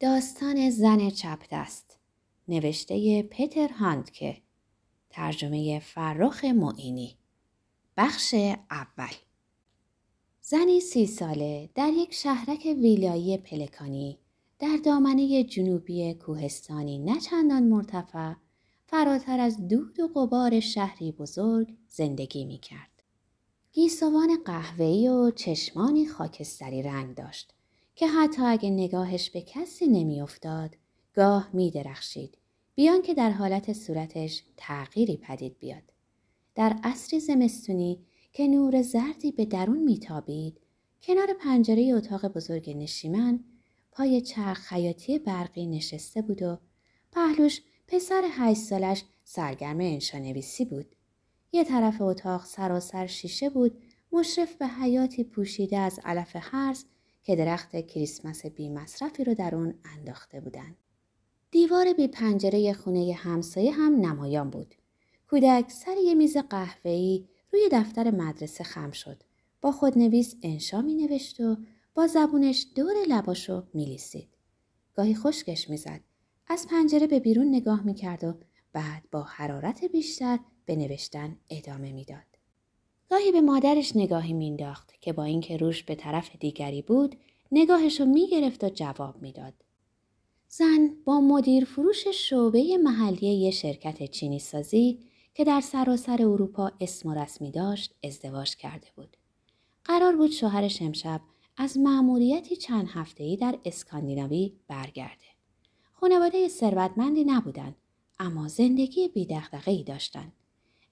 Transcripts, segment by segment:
داستان زن چپ دست. نوشته پتر هاندکه ترجمه فرخ معینی. بخش اول. زنی سی ساله در یک شهرک ویلایی پلکانی در دامنه جنوبی کوهستانی نه چندان مرتفع فراتر از دود و غبار شهری بزرگ زندگی می کرد. گیسوان قهوه‌ای و چشمانی خاکستری رنگ داشت. که حتی اگه نگاهش به کسی نمیافتاد گاه می درخشید بیان که در حالت صورتش تغییری پدید بیاد. در عصر زمستونی که نور زردی به درون میتابید کنار پنجره اتاق بزرگ نشیمن پای چرخ خیاطی برقی نشسته بود و پهلوش پسر هشت سالش سرگرم انشانویسی بود. یه طرف اتاق سراسر شیشه بود مشرف به حیاتی پوشیده از علف هرز که درخت کریسمس بی مصرفی رو در اون انداخته بودن. دیوار بی پنجره خونه همسایه هم نمایان بود. کودک سر یه میز قهوه‌ای روی دفتر مدرسه خم شد. با خودنویس انشا می نوشت و با زبونش دور لباشو می لیسید. گاهی خشکش می‌زد. از پنجره به بیرون نگاه می کرد و بعد با حرارت بیشتر به نوشتن ادامه می‌داد. گاهی به مادرش نگاهی مینداخت که با اینکه روش به طرف دیگری بود نگاهش رو می‌گرفت و جواب می‌داد. زن با مدیر فروش شعبه محلی یه شرکت چینی سازی که در سراسر اروپا اسم و رسمی داشت ازدواج کرده بود. قرار بود شوهرش امشب از مأموریتی چند هفته‌ای در اسکاندیناوی برگرده. خانواده ثروتمندی نبودند اما زندگی بیدغدغه‌ای داشتند.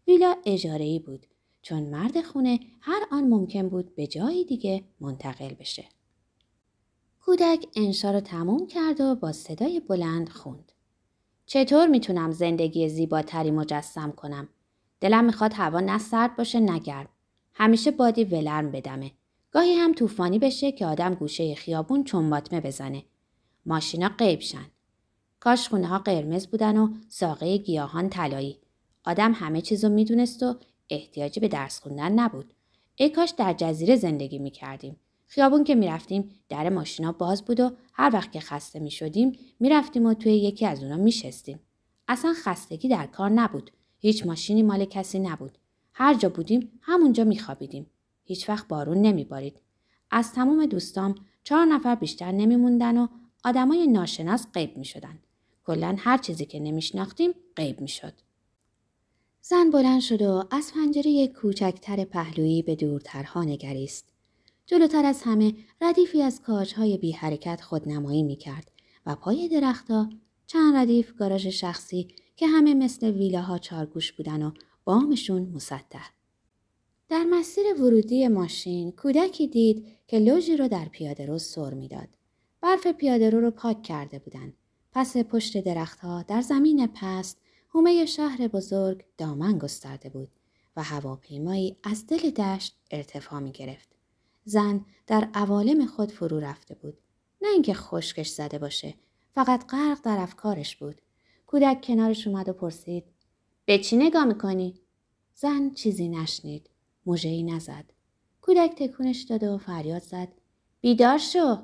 ویلا اجاره‌ای بود چون مرد خونه هر آن ممکن بود به جایی دیگه منتقل بشه. کودک انشا رو تموم کرد و با صدای بلند خوند. چطور می‌تونم زندگی زیباتری مجسم کنم؟ دلم می‌خواد هوا نه سرد باشه نه گرم. همیشه بادی ولرم بدمه. گاهی هم طوفانی بشه که آدم گوشه خیابون چنباتمه بزنه. ماشینا قیب شن. کاش خونه ها قرمز بودن و ساقه گیاهان طلایی. آدم همه چیزو می‌دونست و احتیاجی به درس خوندن نبود. ای کاش در جزیره زندگی می کردیم. خیابون که می‌رفتیم در ماشینا باز بود و هر وقت که خسته می شدیم می‌رفتیم و توی یکی از اونا میشستیم. اصلا خستگی در کار نبود. هیچ ماشینی مال کسی نبود. هر جا بودیم همونجا میخوابیدیم. هیچ وقت بارون نمیبارید. از تمام دوستام چهار نفر بیشتر نمیموندن و آدمای ناشناس غیب می‌شدن. کلا هر چیزی که نمیشناختیم غیب می‌شد. زن بلند شد و از پنجره کوچکتر پهلویی به دورترها نگریست. جلوتر از همه ردیفی از کاجهای بی حرکت خودنمایی می کرد و پای درختها چند ردیف گاراژ شخصی که همه مثل ویلاها چارگوش بودن و بامشون مسطح. در مسیر ورودی ماشین کودکی دید که لوژی رو در پیاده رو سر می‌داد. برف پیاده رو رو پاک کرده بودن. پس پشت درختها در زمین پست هومه شهر بزرگ دامن گسترده بود و هواپیمایی از دل دشت ارتفاع می گرفت. زن در عوالم خود فرو رفته بود. نه اینکه خشکش زده باشه. فقط غرق در افکارش بود. کودک کنارش اومد و پرسید. به چی نگاه می‌کنی؟ زن چیزی نشنید. ای نزد. کودک تکونش داد و فریاد زد. بیدار شو!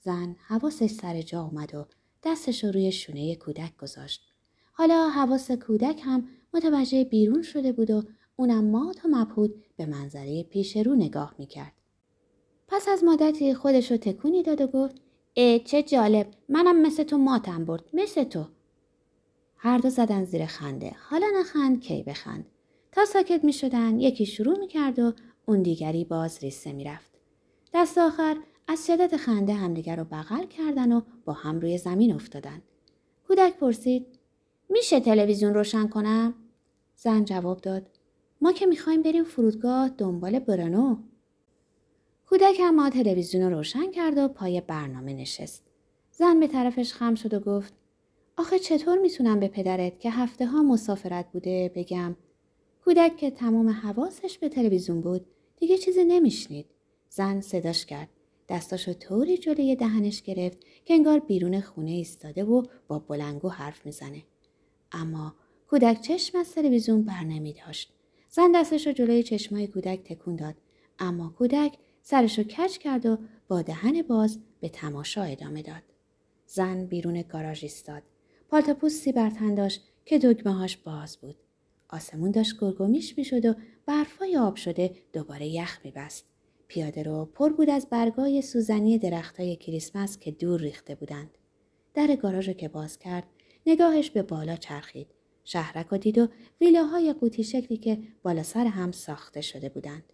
زن حواسش سر جا اومد و دستش رو روی شونه کودک گذاشت. حالا حواس کودک هم متوجه بیرون شده بود و اونم مات و مبهود به منظره پیش رو نگاه می‌کرد. پس از مدتی خودش رو تکونی داد و گفت اه چه جالب منم مثل تو ماتم برد مثل تو هر دو زدن زیر خنده حالا نخند کی بخند تا ساکت می شدن یکی شروع می کرد و اون دیگری باز ریسه می رفت. دست آخر از شدت خنده همدیگر رو بغل کردن و با هم روی زمین افتادن. کودک پرسید میشه تلویزیون روشن کنم؟ زن جواب داد ما که می‌خوایم بریم فرودگاه دنبال برانو. کودک اما تلویزیون رو روشن کرد و پای برنامه نشست. زن به طرفش خم شد و گفت آخه چطور می‌تونم به پدرت که هفته ها مسافرت بوده بگم کودک که تمام حواسش به تلویزیون بود دیگه چیزی نمیشنید. زن صداش کرد. دستاشو طوری جلوی دهنش گرفت که انگار بیرون خونه ایستاده و با بلنگو حرف می‌زنه. اما کودک چشم از تلویزیون بر نمی داشت. زن دستش رو جلوی چشمای کودک تکون داد. اما کودک سرش رو کج کرد و با دهن باز به تماشا ادامه داد. زن بیرون گاراژ ایستاد. پالتاپوستی بر تن داشت که دگمه هاش باز بود. آسمون داشت گرگومیش می‌شد و برفای آب شده دوباره یخ میبست. پیاده رو پر بود از برگای سوزنی درختای کریسمس که دور ریخته بودند. در گاراژ که باز کرد نگاهش به بالا چرخید. شهرک و دید و ویلاهای قوطی شکلی که بالا سر هم ساخته شده بودند.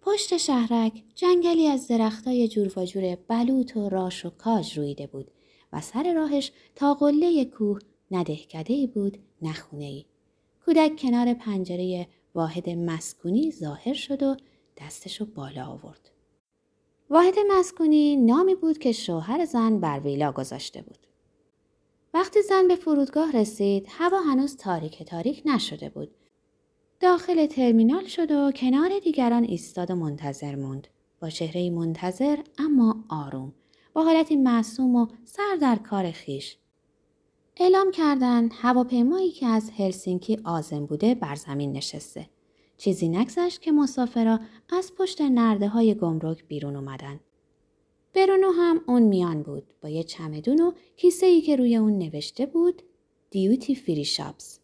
پشت شهرک جنگلی از درختای جور و جور بلوط و راش و کاج رویده بود و سر راهش تا قله کوه ندهکده ای بود نخونه ای. کودک کنار پنجره واحد مسکونی ظاهر شد و دستشو بالا آورد. واحد مسکونی نامی بود که شوهر زن بر ویلا گذاشته بود. وقتی زن به فرودگاه رسید هوا هنوز تاریک تاریک نشده بود. داخل ترمینال شد و کنار دیگران ایستاد و منتظر موند. با چهره منتظر اما آروم. با حالتی معصوم و سر در کار خیش. اعلام کردند هواپیمایی که از هلسینکی آزم بوده بر زمین نشسته. چیزی نگذشت که مسافرا از پشت نرده های گمرک بیرون اومدن. برونو هم اون میان بود با یه چمدون و کیسه ای که روی اون نوشته بود دیوتی فری شاپس.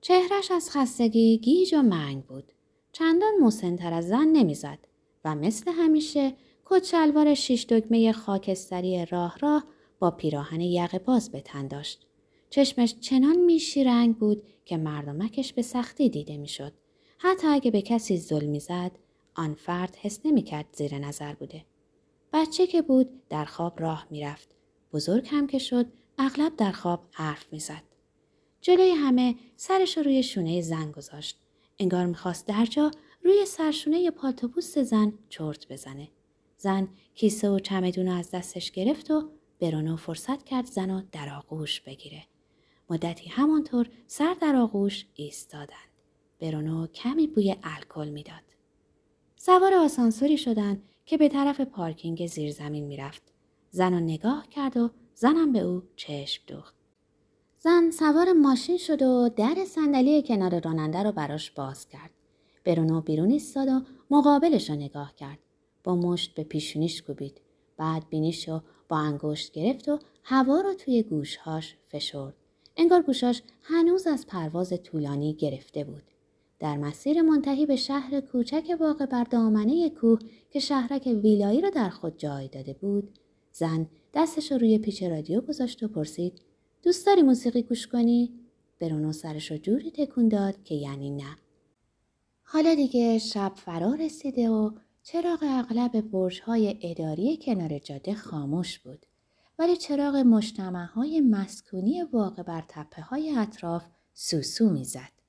چهرش از خستگی گیج و منگ بود. چندان مسنتر از زن نمی‌زد و مثل همیشه کچلوار شیش دکمه خاکستری راه راه با پیراهن یقه باز به تن داشت. چشمش چنان میشی رنگ بود که مردمکش به سختی دیده می‌شد. حتی اگه به کسی ظلمی زد آن فرد حس نمی‌کرد زیر نظر بوده. بچه که بود در خواب راه می‌رفت. بزرگ هم که شد اغلب در خواب حرف می‌زد. جلوی همه سرش روی شونه زن گذاشت. انگار می‌خواست درجا روی سرشونه پالتوپوست زن چرت بزنه. زن کیسه و چمدون از دستش گرفت و برونو فرصت کرد زن رو در آغوش بگیره. مدتی همانطور سر در آغوش ایستادند. برونو کمی بوی الکل می‌داد. سوار آسانسوری شدند که به طرف پارکینگ زیرزمین می‌رفت. زن نگاه کرد و زنم به او چشم دوخت. زن سوار ماشین شد و در صندلی کنار راننده رو براش باز کرد. برونو بیرون ایستاد و مقابلش رو نگاه کرد. با مشت به پیشونیش کوبید. بعد بینیش رو با انگشت گرفت و هوا رو توی گوشهاش فشرد. انگار گوشاش هنوز از پرواز طولانی گرفته بود. در مسیر منتهی به شهر کوچک واقع بر دامنه کوه که شهرک ویلایی را در خود جای داده بود زن دستش رو روی پیچ رادیو گذاشت و پرسید دوست داری موسیقی گوش کنی؟ برونو سرش رو جوری تکون داد که یعنی نه. حالا دیگه شب فرا رسیده و چراغ اغلب برج‌های اداری کنار جاده خاموش بود. ولی چراغ مجتمع های مسکونی واقع بر تپه های اطراف سوسو می‌زد.